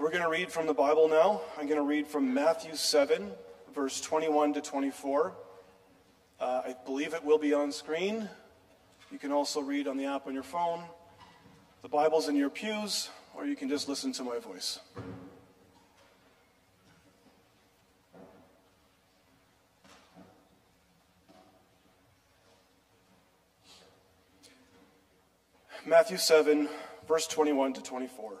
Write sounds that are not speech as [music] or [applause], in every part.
we're going to read from the Bible now. I'm going to read from Matthew 7, verse 21 to 24. Uh, I believe it will be on screen. You can also read on the app on your phone. The Bible's in your pews, or you can just listen to my voice. Matthew 7, verse 21 to 24.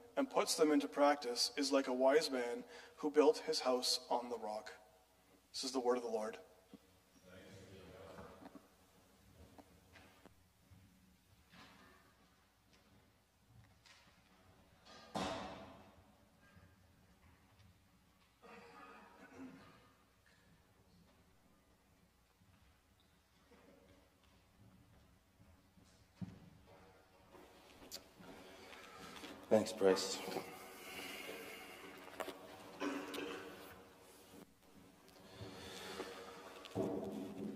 and puts them into practice is like a wise man who built his house on the rock. This is the word of the Lord. Thanks, Bryce.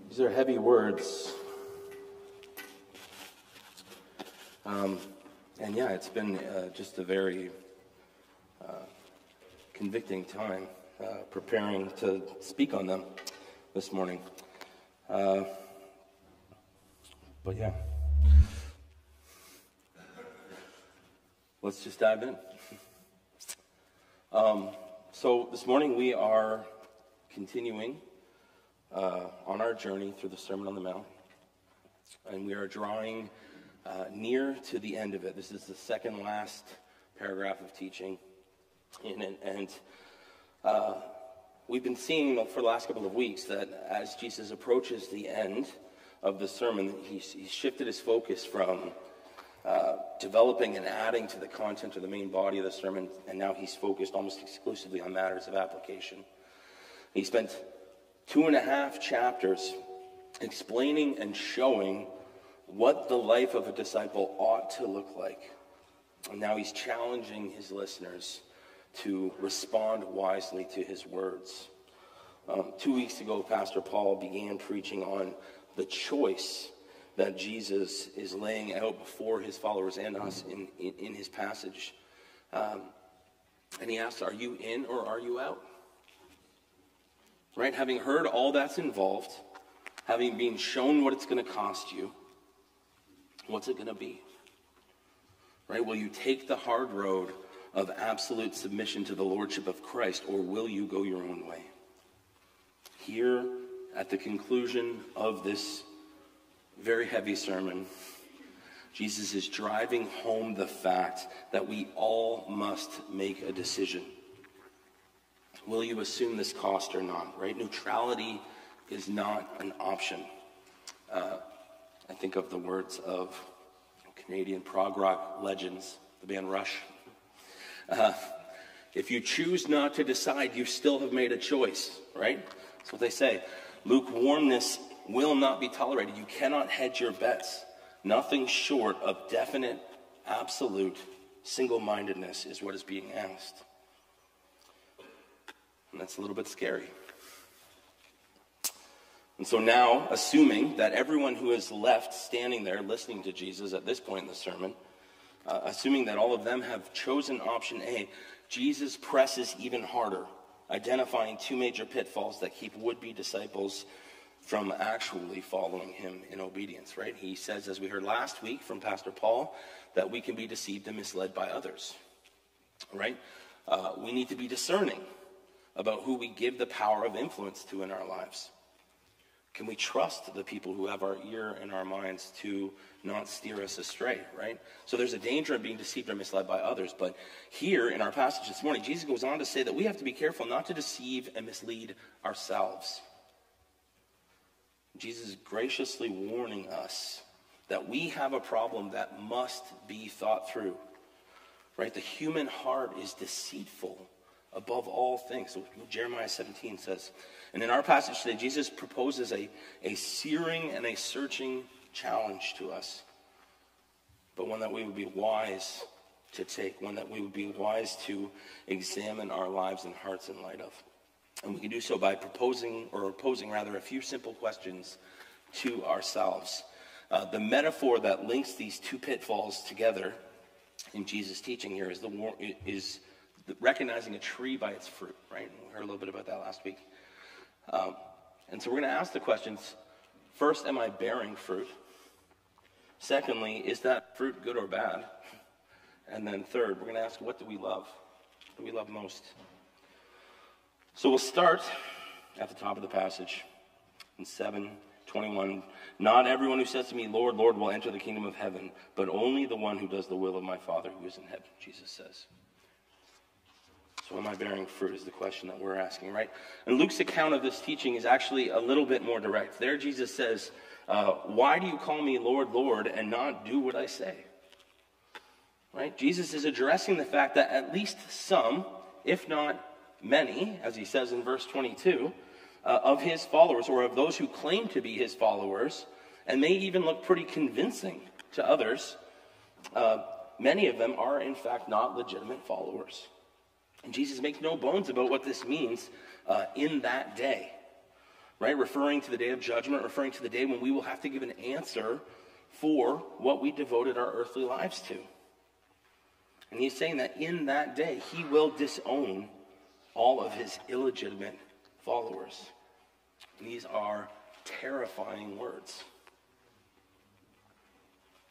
These are heavy words. Um, and yeah, it's been uh, just a very uh, convicting time uh, preparing to speak on them this morning. Uh, but yeah. Let's just dive in. Um, so, this morning we are continuing uh, on our journey through the Sermon on the Mount, and we are drawing uh, near to the end of it. This is the second last paragraph of teaching in it, and uh, we've been seeing for the last couple of weeks that as Jesus approaches the end of the sermon, he's, he's shifted his focus from uh, developing and adding to the content of the main body of the sermon, and now he's focused almost exclusively on matters of application. He spent two and a half chapters explaining and showing what the life of a disciple ought to look like. And now he's challenging his listeners to respond wisely to his words. Um, two weeks ago, Pastor Paul began preaching on the choice that Jesus is laying out before his followers and us in, in, in his passage. Um, and he asks, Are you in or are you out? Right? Having heard all that's involved, having been shown what it's going to cost you, what's it going to be? Right? Will you take the hard road of absolute submission to the lordship of Christ, or will you go your own way? Here, at the conclusion of this very heavy sermon. Jesus is driving home the fact that we all must make a decision. Will you assume this cost or not, right? Neutrality is not an option. Uh, I think of the words of Canadian prog rock legends, the band Rush. Uh, if you choose not to decide, you still have made a choice, right? That's what they say. Lukewarmness will not be tolerated. You cannot hedge your bets. Nothing short of definite, absolute single mindedness is what is being asked. And that's a little bit scary. And so now, assuming that everyone who is left standing there listening to Jesus at this point in the sermon, uh, assuming that all of them have chosen option A, Jesus presses even harder, identifying two major pitfalls that keep would be disciples from actually following him in obedience, right? He says, as we heard last week from Pastor Paul, that we can be deceived and misled by others, right? Uh, we need to be discerning about who we give the power of influence to in our lives. Can we trust the people who have our ear and our minds to not steer us astray, right? So there's a danger of being deceived or misled by others. But here in our passage this morning, Jesus goes on to say that we have to be careful not to deceive and mislead ourselves. Jesus is graciously warning us that we have a problem that must be thought through. Right? The human heart is deceitful above all things. So Jeremiah 17 says. And in our passage today, Jesus proposes a, a searing and a searching challenge to us, but one that we would be wise to take, one that we would be wise to examine our lives and hearts in light of. And we can do so by proposing, or posing rather, a few simple questions to ourselves. Uh, the metaphor that links these two pitfalls together in Jesus' teaching here is, the, is the recognizing a tree by its fruit, right? We heard a little bit about that last week. Um, and so we're going to ask the questions first, am I bearing fruit? Secondly, is that fruit good or bad? And then third, we're going to ask, what do we love? What do we love most? So we'll start at the top of the passage in 721. Not everyone who says to me, Lord, Lord, will enter the kingdom of heaven, but only the one who does the will of my Father who is in heaven, Jesus says. So, am I bearing fruit? Is the question that we're asking, right? And Luke's account of this teaching is actually a little bit more direct. There, Jesus says, uh, Why do you call me Lord, Lord, and not do what I say? Right? Jesus is addressing the fact that at least some, if not many, as he says in verse 22, uh, of his followers, or of those who claim to be his followers, and may even look pretty convincing to others, uh, many of them are in fact not legitimate followers. And Jesus makes no bones about what this means uh, in that day, right? Referring to the day of judgment, referring to the day when we will have to give an answer for what we devoted our earthly lives to. And he's saying that in that day, he will disown all of his illegitimate followers. These are terrifying words.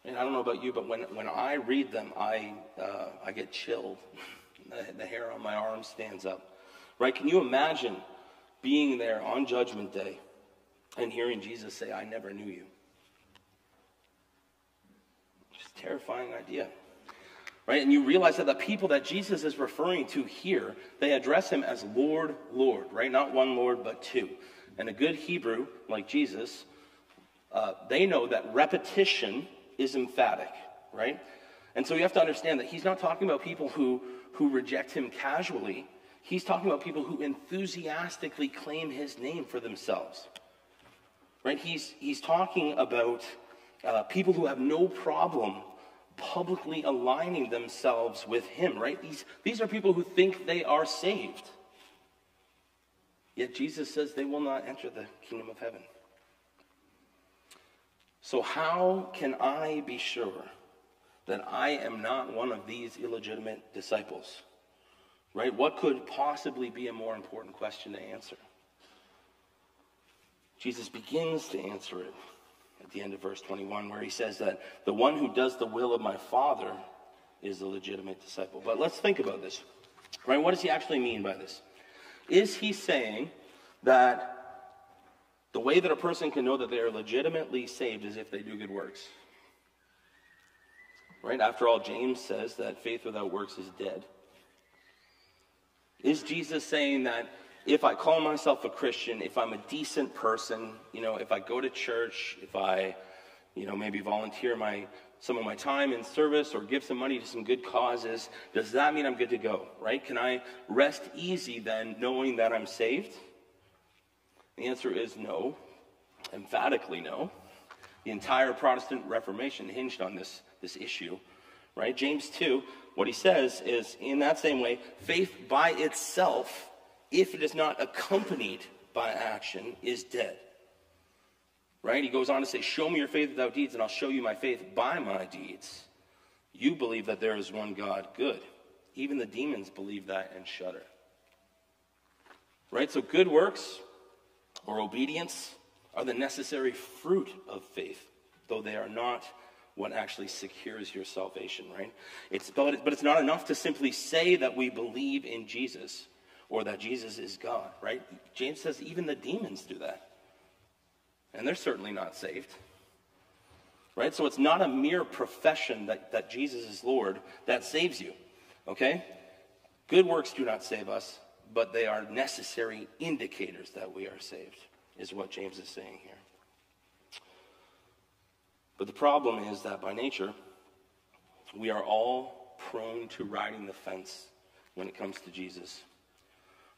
And I don't know about you, but when, when I read them, I, uh, I get chilled. [laughs] the, the hair on my arm stands up. Right? Can you imagine being there on Judgment Day and hearing Jesus say, I never knew you? Just terrifying idea. Right? And you realize that the people that Jesus is referring to here, they address him as Lord, Lord, right? Not one Lord, but two. And a good Hebrew, like Jesus, uh, they know that repetition is emphatic, right? And so you have to understand that he's not talking about people who who reject him casually. He's talking about people who enthusiastically claim his name for themselves. Right? He's, he's talking about uh, people who have no problem publicly aligning themselves with him, right? These, these are people who think they are saved. Yet Jesus says they will not enter the kingdom of heaven. So, how can I be sure that I am not one of these illegitimate disciples? Right? What could possibly be a more important question to answer? Jesus begins to answer it at the end of verse 21, where he says that the one who does the will of my Father is a legitimate disciple. But let's think about this. Right? What does he actually mean by this? Is he saying that the way that a person can know that they are legitimately saved is if they do good works? Right? After all, James says that faith without works is dead. Is Jesus saying that if I call myself a Christian, if I'm a decent person, you know, if I go to church, if I, you know, maybe volunteer my some of my time in service or give some money to some good causes, does that mean I'm good to go? Right? Can I rest easy then knowing that I'm saved? The answer is no. Emphatically no. The entire Protestant Reformation hinged on this this issue, right? James 2, what he says is in that same way, faith by itself, if it is not accompanied by action, is dead. Right? He goes on to say, Show me your faith without deeds, and I'll show you my faith by my deeds. You believe that there is one God, good. Even the demons believe that and shudder. Right? So, good works or obedience are the necessary fruit of faith, though they are not what actually secures your salvation, right? It's, but, but it's not enough to simply say that we believe in Jesus or that Jesus is God, right? James says even the demons do that. And they're certainly not saved. Right? So it's not a mere profession that, that Jesus is Lord that saves you. Okay? Good works do not save us, but they are necessary indicators that we are saved, is what James is saying here. But the problem is that by nature, we are all prone to riding the fence when it comes to Jesus.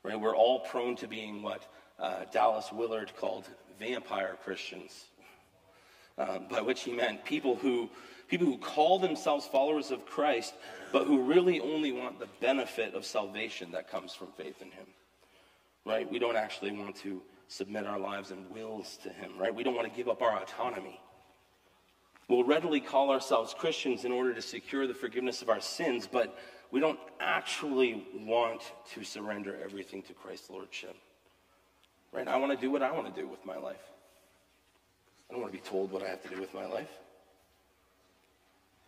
Right? We're all prone to being what uh, Dallas Willard called vampire Christians, uh, by which he meant people who people who call themselves followers of Christ, but who really only want the benefit of salvation that comes from faith in Him. Right? We don't actually want to submit our lives and wills to Him. Right? We don't want to give up our autonomy. We'll readily call ourselves Christians in order to secure the forgiveness of our sins, but we don't actually want to surrender everything to Christ's Lordship. Right? I want to do what I want to do with my life. I don't want to be told what I have to do with my life.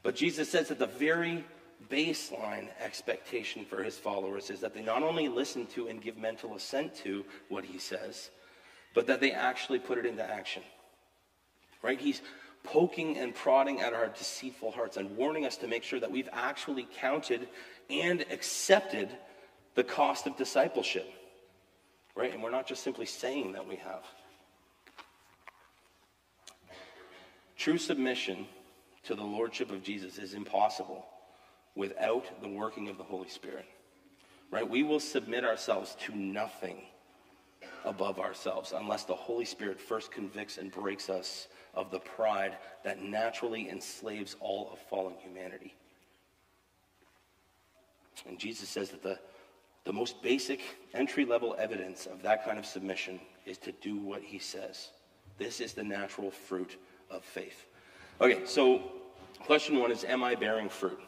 But Jesus says that the very baseline expectation for his followers is that they not only listen to and give mental assent to what he says, but that they actually put it into action. Right? He's poking and prodding at our deceitful hearts and warning us to make sure that we've actually counted and accepted the cost of discipleship. Right? And we're not just simply saying that we have. True submission to the Lordship of Jesus is impossible without the working of the Holy Spirit. Right? We will submit ourselves to nothing above ourselves unless the Holy Spirit first convicts and breaks us of the pride that naturally enslaves all of fallen humanity. And Jesus says that the, the most basic entry level evidence of that kind of submission is to do what he says. This is the natural fruit of faith. Okay, so question one is Am I bearing fruit?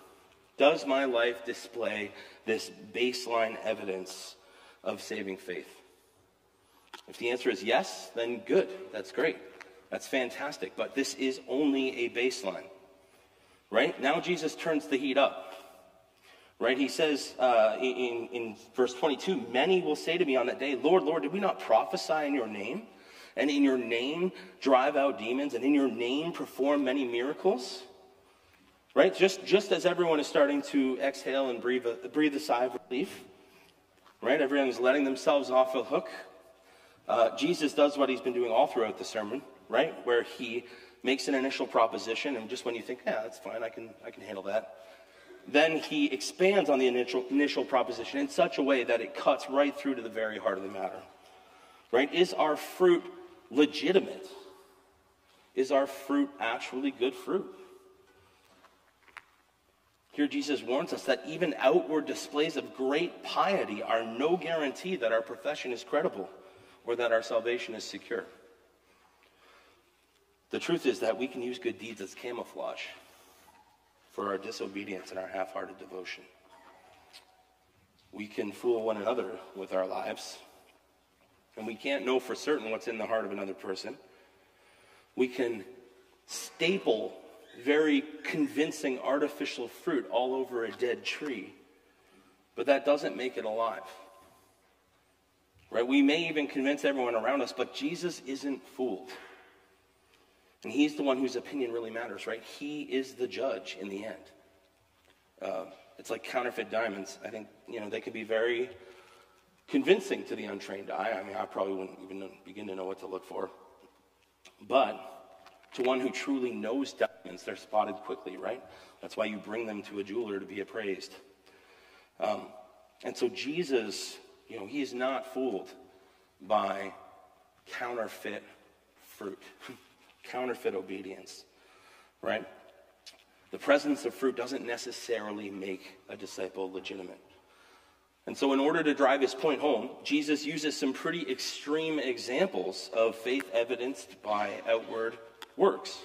Does my life display this baseline evidence of saving faith? If the answer is yes, then good. That's great. That's fantastic. But this is only a baseline. Right? Now Jesus turns the heat up. Right? He says uh, in, in verse 22 Many will say to me on that day, Lord, Lord, did we not prophesy in your name? And in your name drive out demons? And in your name perform many miracles? Right? Just, just as everyone is starting to exhale and breathe a, breathe a sigh of relief, right? Everyone is letting themselves off the hook. Uh, Jesus does what he's been doing all throughout the sermon, right? Where he makes an initial proposition, and just when you think, yeah, that's fine, I can, I can handle that, then he expands on the initial, initial proposition in such a way that it cuts right through to the very heart of the matter. Right? Is our fruit legitimate? Is our fruit actually good fruit? Here, Jesus warns us that even outward displays of great piety are no guarantee that our profession is credible or that our salvation is secure. The truth is that we can use good deeds as camouflage for our disobedience and our half hearted devotion. We can fool one another with our lives, and we can't know for certain what's in the heart of another person. We can staple very convincing artificial fruit all over a dead tree, but that doesn't make it alive. Right? We may even convince everyone around us, but Jesus isn't fooled. And he's the one whose opinion really matters, right? He is the judge in the end. Uh, it's like counterfeit diamonds. I think, you know, they can be very convincing to the untrained eye. I mean, I probably wouldn't even begin to know what to look for. But to one who truly knows diamonds, they're spotted quickly, right? That's why you bring them to a jeweler to be appraised. Um, and so Jesus, you know, he is not fooled by counterfeit fruit. [laughs] counterfeit obedience, right? The presence of fruit doesn't necessarily make a disciple legitimate. And so, in order to drive his point home, Jesus uses some pretty extreme examples of faith evidenced by outward works.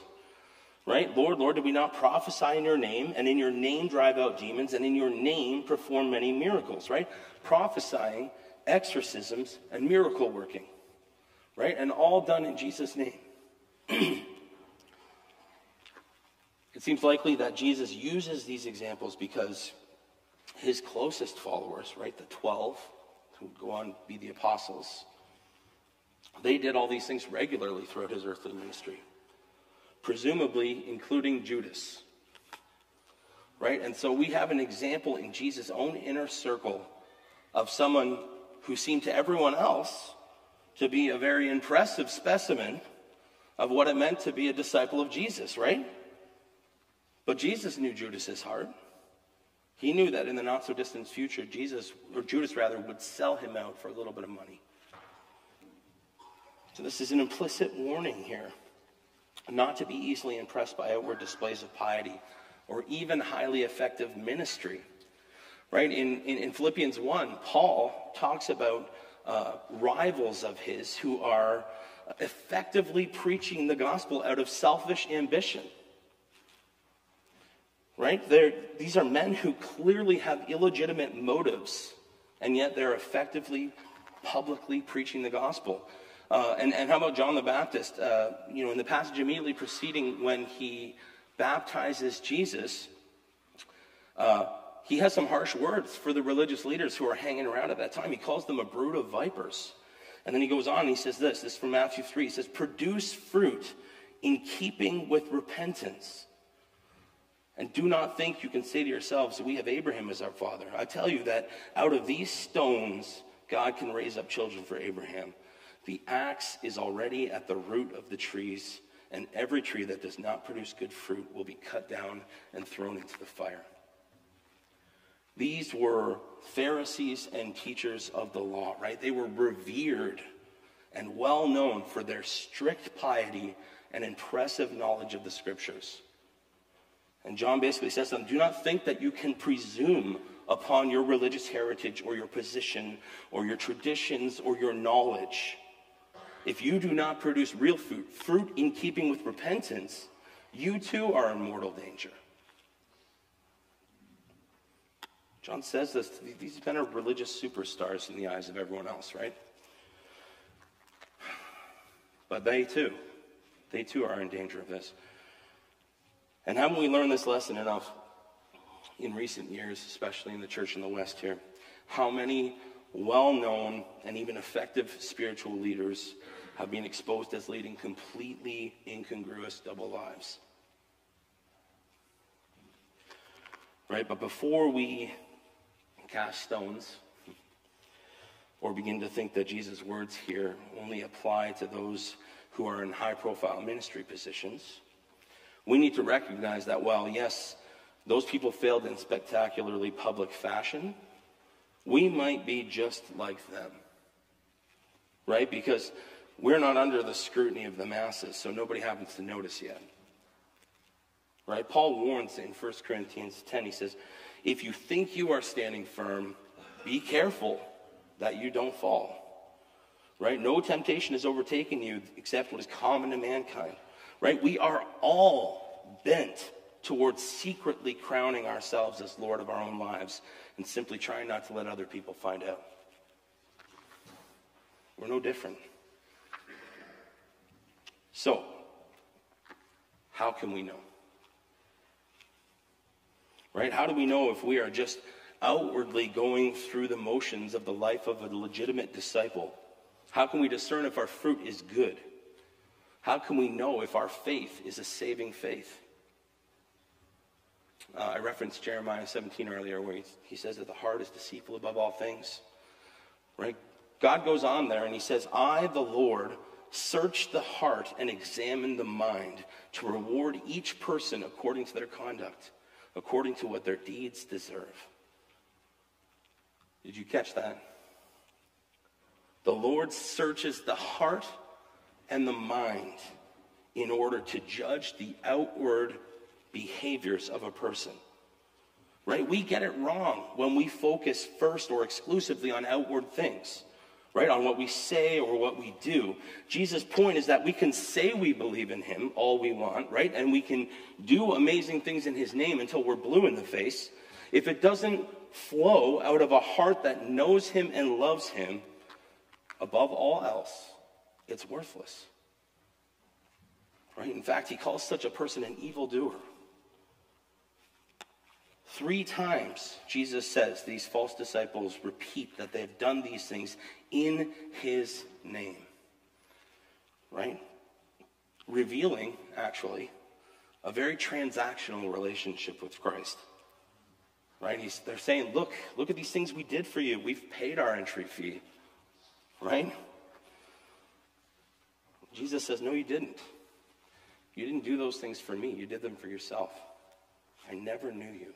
Right? Lord, Lord, did we not prophesy in your name, and in your name drive out demons, and in your name perform many miracles? Right? Prophesying, exorcisms, and miracle working. Right? And all done in Jesus' name. It seems likely that Jesus uses these examples because his closest followers, right, the 12, who would go on to be the apostles, they did all these things regularly throughout his earthly ministry, presumably including Judas. Right? And so we have an example in Jesus' own inner circle of someone who seemed to everyone else to be a very impressive specimen of what it meant to be a disciple of Jesus, right? But Jesus knew Judas's heart. He knew that in the not so distant future, Jesus, or Judas rather, would sell him out for a little bit of money. So, this is an implicit warning here not to be easily impressed by outward displays of piety or even highly effective ministry. Right? In, in, in Philippians 1, Paul talks about uh, rivals of his who are effectively preaching the gospel out of selfish ambition. Right? They're, these are men who clearly have illegitimate motives, and yet they're effectively, publicly preaching the gospel. Uh, and, and how about John the Baptist? Uh, you know, in the passage immediately preceding when he baptizes Jesus, uh, he has some harsh words for the religious leaders who are hanging around at that time. He calls them a brood of vipers. And then he goes on and he says this this is from Matthew 3. He says, Produce fruit in keeping with repentance. And do not think you can say to yourselves, We have Abraham as our father. I tell you that out of these stones, God can raise up children for Abraham. The axe is already at the root of the trees, and every tree that does not produce good fruit will be cut down and thrown into the fire. These were Pharisees and teachers of the law, right? They were revered and well known for their strict piety and impressive knowledge of the scriptures. And John basically says to them do not think that you can presume upon your religious heritage or your position or your traditions or your knowledge. If you do not produce real fruit, fruit in keeping with repentance, you too are in mortal danger. John says this these men are religious superstars in the eyes of everyone else, right? But they too, they too are in danger of this. And haven't we learned this lesson enough in recent years, especially in the church in the West here? How many well known and even effective spiritual leaders have been exposed as leading completely incongruous double lives? Right? But before we cast stones or begin to think that Jesus' words here only apply to those who are in high profile ministry positions. We need to recognize that while, yes, those people failed in spectacularly public fashion, we might be just like them. Right? Because we're not under the scrutiny of the masses, so nobody happens to notice yet. Right? Paul warns in 1 Corinthians 10, he says, if you think you are standing firm, be careful that you don't fall. Right? No temptation has overtaken you except what is common to mankind. Right? We are all bent towards secretly crowning ourselves as Lord of our own lives and simply trying not to let other people find out. We're no different. So, how can we know? Right? How do we know if we are just outwardly going through the motions of the life of a legitimate disciple? How can we discern if our fruit is good? How can we know if our faith is a saving faith? Uh, I referenced Jeremiah 17 earlier, where he, he says that the heart is deceitful above all things. Right? God goes on there and he says, I, the Lord, search the heart and examine the mind to reward each person according to their conduct according to what their deeds deserve. Did you catch that? The Lord searches the heart and the mind in order to judge the outward behaviors of a person. Right? We get it wrong when we focus first or exclusively on outward things right? On what we say or what we do. Jesus' point is that we can say we believe in him all we want, right? And we can do amazing things in his name until we're blue in the face. If it doesn't flow out of a heart that knows him and loves him above all else, it's worthless. Right? In fact, he calls such a person an evildoer. Three times, Jesus says, these false disciples repeat that they've done these things in his name. Right? Revealing, actually, a very transactional relationship with Christ. Right? He's, they're saying, look, look at these things we did for you. We've paid our entry fee. Right? Jesus says, no, you didn't. You didn't do those things for me. You did them for yourself. I never knew you.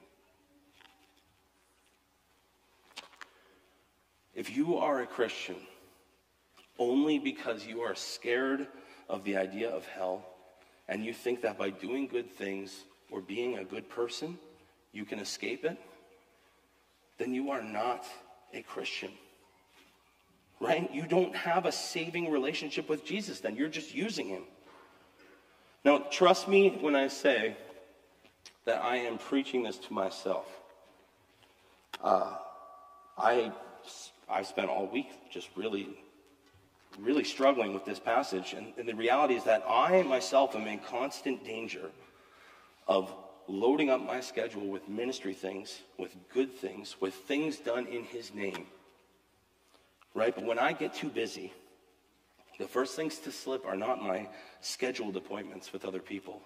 If you are a Christian only because you are scared of the idea of hell and you think that by doing good things or being a good person, you can escape it, then you are not a Christian. Right? You don't have a saving relationship with Jesus, then. You're just using him. Now, trust me when I say that I am preaching this to myself. Uh, I, I spent all week just really, really struggling with this passage. And, and the reality is that I myself am in constant danger of loading up my schedule with ministry things, with good things, with things done in His name. Right? But when I get too busy, the first things to slip are not my scheduled appointments with other people.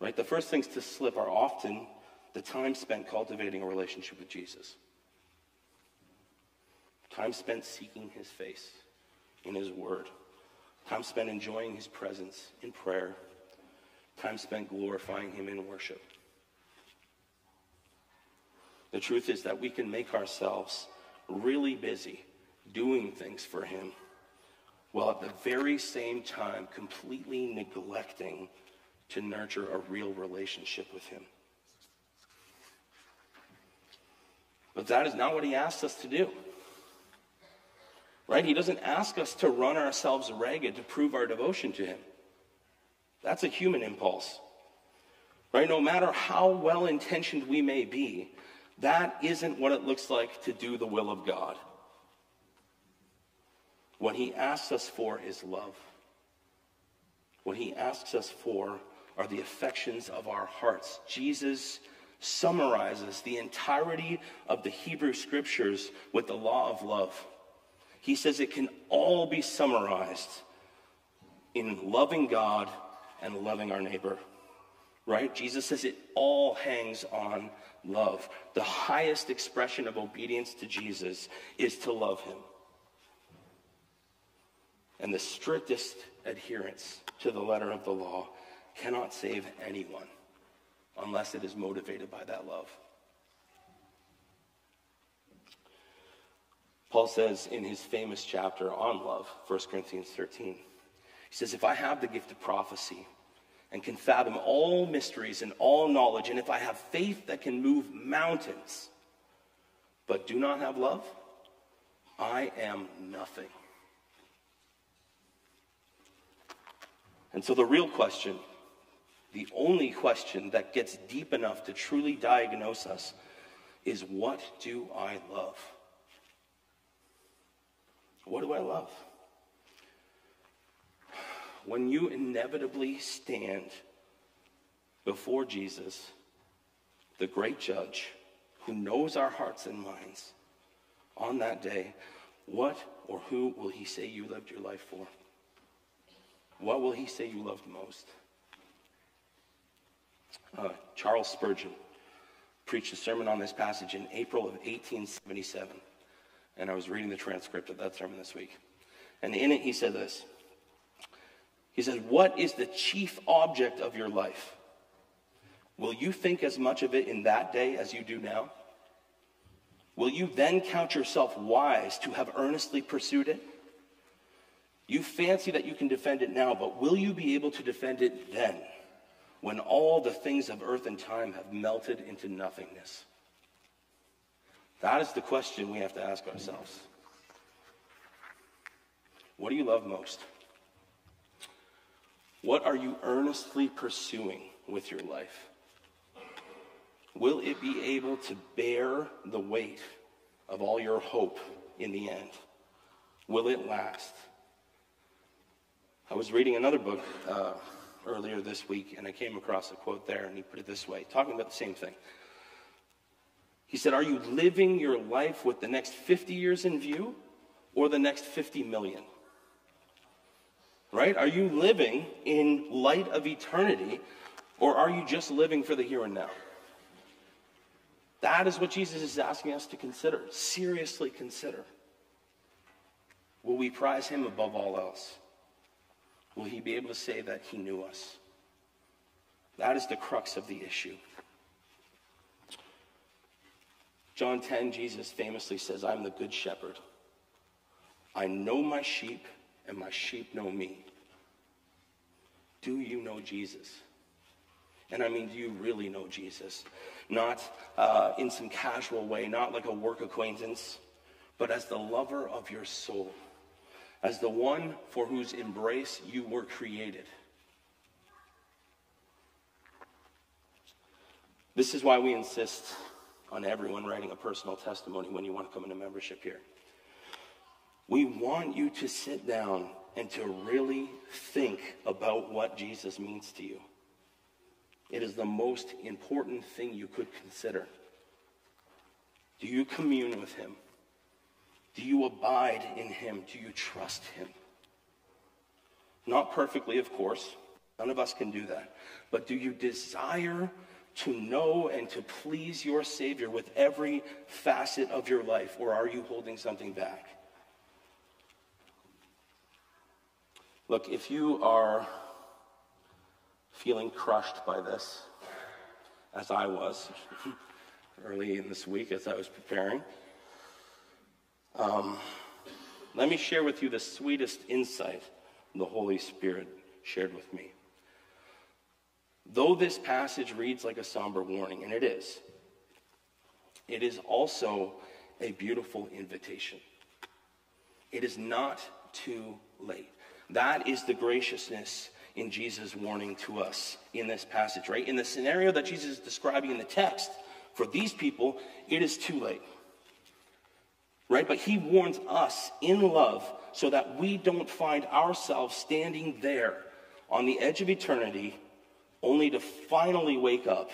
Right? The first things to slip are often the time spent cultivating a relationship with Jesus. Time spent seeking his face in his word. Time spent enjoying his presence in prayer time spent glorifying Him in worship. The truth is that we can make ourselves really busy doing things for Him while at the very same time completely neglecting to nurture a real relationship with Him. But that is not what He asks us to do. Right? He doesn't ask us to run ourselves ragged to prove our devotion to Him. That's a human impulse. Right? No matter how well intentioned we may be, that isn't what it looks like to do the will of God. What he asks us for is love. What he asks us for are the affections of our hearts. Jesus summarizes the entirety of the Hebrew scriptures with the law of love. He says it can all be summarized in loving God and loving our neighbor. Right? Jesus says it all hangs on love. The highest expression of obedience to Jesus is to love him. And the strictest adherence to the letter of the law cannot save anyone unless it is motivated by that love. Paul says in his famous chapter on love, 1 Corinthians 13, he says, If I have the gift of prophecy and can fathom all mysteries and all knowledge, and if I have faith that can move mountains, but do not have love, I am nothing. And so the real question, the only question that gets deep enough to truly diagnose us, is what do I love? What do I love? when you inevitably stand before Jesus, the great judge who knows our hearts and minds, on that day, what or who will he say you lived your life for? What will he say you loved most? Uh, Charles Spurgeon preached a sermon on this passage in April of 1877. And I was reading the transcript of that sermon this week. And in it, he said this he says, What is the chief object of your life? Will you think as much of it in that day as you do now? Will you then count yourself wise to have earnestly pursued it? You fancy that you can defend it now, but will you be able to defend it then, when all the things of earth and time have melted into nothingness? That is the question we have to ask ourselves. What do you love most? What are you earnestly pursuing with your life? Will it be able to bear the weight of all your hope in the end? Will it last? I was reading another book uh, earlier this week, and I came across a quote there, and he put it this way, talking about the same thing. He said, Are you living your life with the next 50 years in view or the next 50 million? right? Are you living in light of eternity or are you just living for the here and now? That is what Jesus is asking us to consider, seriously consider. Will we prize him above all else? Will he be able to say that he knew us? That is the crux of the issue. John 10, Jesus famously says, I'm the good shepherd. I know my sheep, and my sheep know me. Do you know Jesus? And I mean, do you really know Jesus? Not uh, in some casual way, not like a work acquaintance, but as the lover of your soul, as the one for whose embrace you were created. This is why we insist on everyone writing a personal testimony when you want to come into membership here. We want you to sit down and to really think about what Jesus means to you. It is the most important thing you could consider. Do you commune with him? Do you abide in him? Do you trust him? Not perfectly, of course. None of us can do that. But do you desire to know and to please your Savior with every facet of your life, or are you holding something back? Look, if you are feeling crushed by this, as I was [laughs] early in this week as I was preparing, um, let me share with you the sweetest insight the Holy Spirit shared with me. Though this passage reads like a somber warning, and it is, it is also a beautiful invitation. It is not too late. That is the graciousness in Jesus' warning to us in this passage, right? In the scenario that Jesus is describing in the text, for these people, it is too late. Right? But he warns us in love so that we don't find ourselves standing there on the edge of eternity only to finally wake up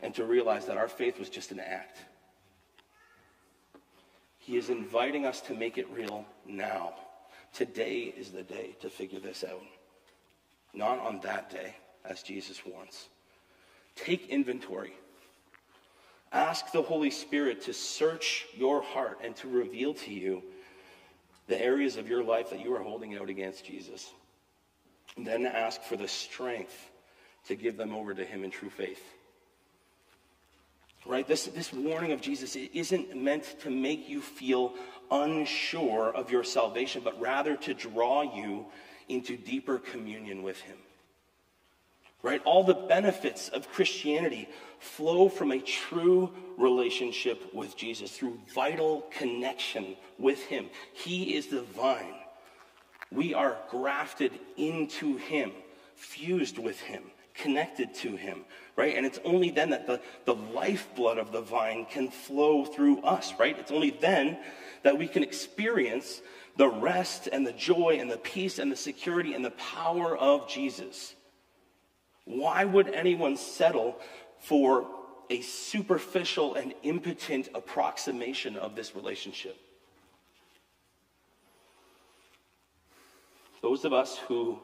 and to realize that our faith was just an act. He is inviting us to make it real now. Today is the day to figure this out, not on that day, as Jesus wants. Take inventory. Ask the Holy Spirit to search your heart and to reveal to you the areas of your life that you are holding out against Jesus. And then ask for the strength to give them over to Him in true faith. Right? This, this warning of Jesus isn't meant to make you feel unsure of your salvation, but rather to draw you into deeper communion with Him. Right? All the benefits of Christianity flow from a true relationship with Jesus through vital connection with Him. He is the vine. We are grafted into Him, fused with Him connected to him, right? And it's only then that the, the lifeblood of the vine can flow through us, right? It's only then that we can experience the rest and the joy and the peace and the security and the power of Jesus. Why would anyone settle for a superficial and impotent approximation of this relationship? Those of us who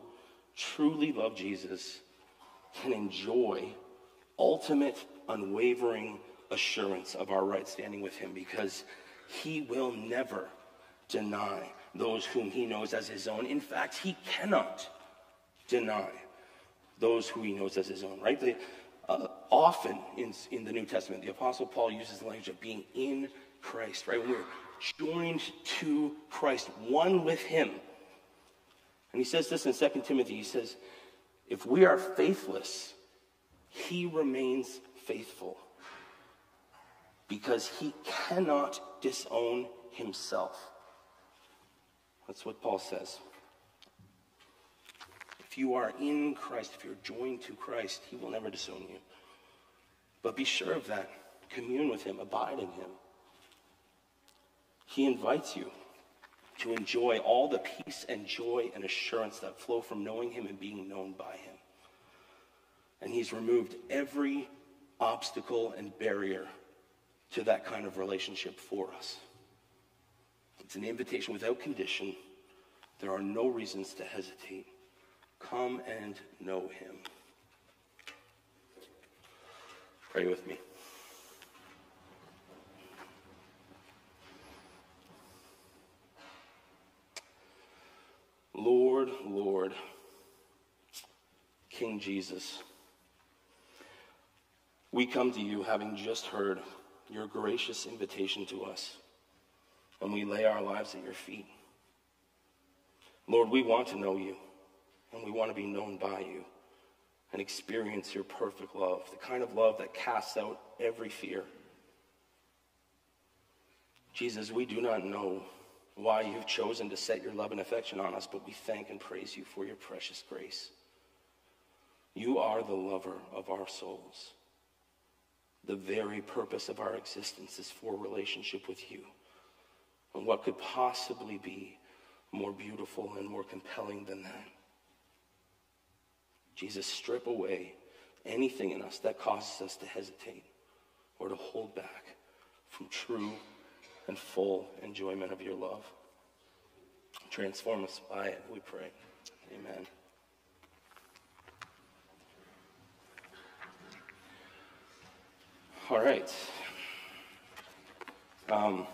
truly love Jesus can enjoy ultimate, unwavering assurance of our right standing with Him because He will never deny those whom He knows as His own. In fact, He cannot deny those who He knows as His own, right? The, uh, often in, in the New Testament, the Apostle Paul uses the language of being in Christ, right? When we're joined to Christ, one with Him. And he says this in 2 Timothy. He says, if we are faithless, he remains faithful because he cannot disown himself. That's what Paul says. If you are in Christ, if you're joined to Christ, he will never disown you. But be sure of that. Commune with him, abide in him. He invites you to enjoy all the peace and joy and assurance that flow from knowing Him and being known by Him. And He's removed every obstacle and barrier to that kind of relationship for us. It's an invitation without condition. There are no reasons to hesitate. Come and know Him. Pray with me. Lord, Lord, King Jesus, we come to you having just heard your gracious invitation to us, and we lay our lives at your feet. Lord, we want to know you, and we want to be known by you and experience your perfect love, the kind of love that casts out every fear. Jesus, we do not know why you've chosen to set your love and affection on us, but we thank and praise you for your precious grace. You are the lover of our souls. The very purpose of our existence is for relationship with you. And what could possibly be more beautiful and more compelling than that? Jesus, strip away anything in us that causes us to hesitate or to hold back from true and full enjoyment of your love. Transform us by it, we pray. Amen. All right. Um,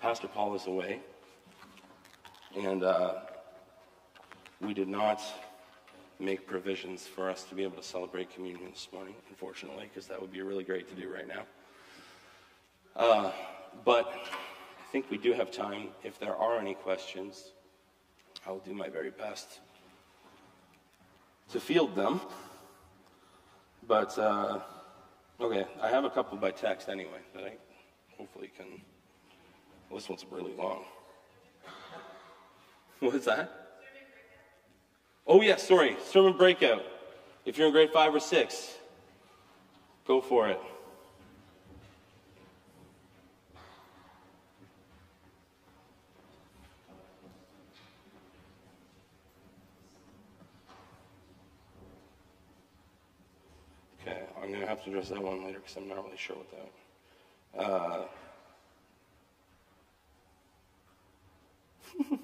Pastor Paul is away, and uh, we did not make provisions for us to be able to celebrate communion this morning, unfortunately, because that would be really great to do right now. Uh, but I think we do have time. If there are any questions, I will do my very best to field them. But, uh, okay, I have a couple by text anyway that I hopefully can. Well, this one's really long. [laughs] What is that? Oh, yes, yeah, sorry. Sermon breakout. If you're in grade five or six, go for it. Okay, I'm going to have to address that one later because I'm not really sure what that. Uh, [laughs]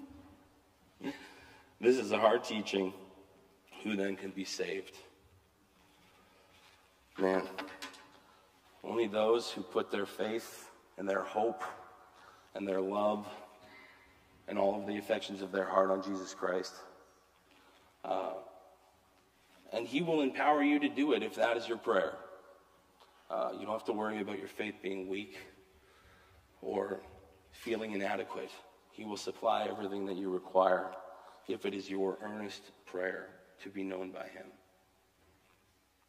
This is a hard teaching. Who then can be saved? Man, only those who put their faith and their hope and their love and all of the affections of their heart on Jesus Christ. Uh, and He will empower you to do it if that is your prayer. Uh, you don't have to worry about your faith being weak or feeling inadequate. He will supply everything that you require if it is your earnest prayer to be known by him.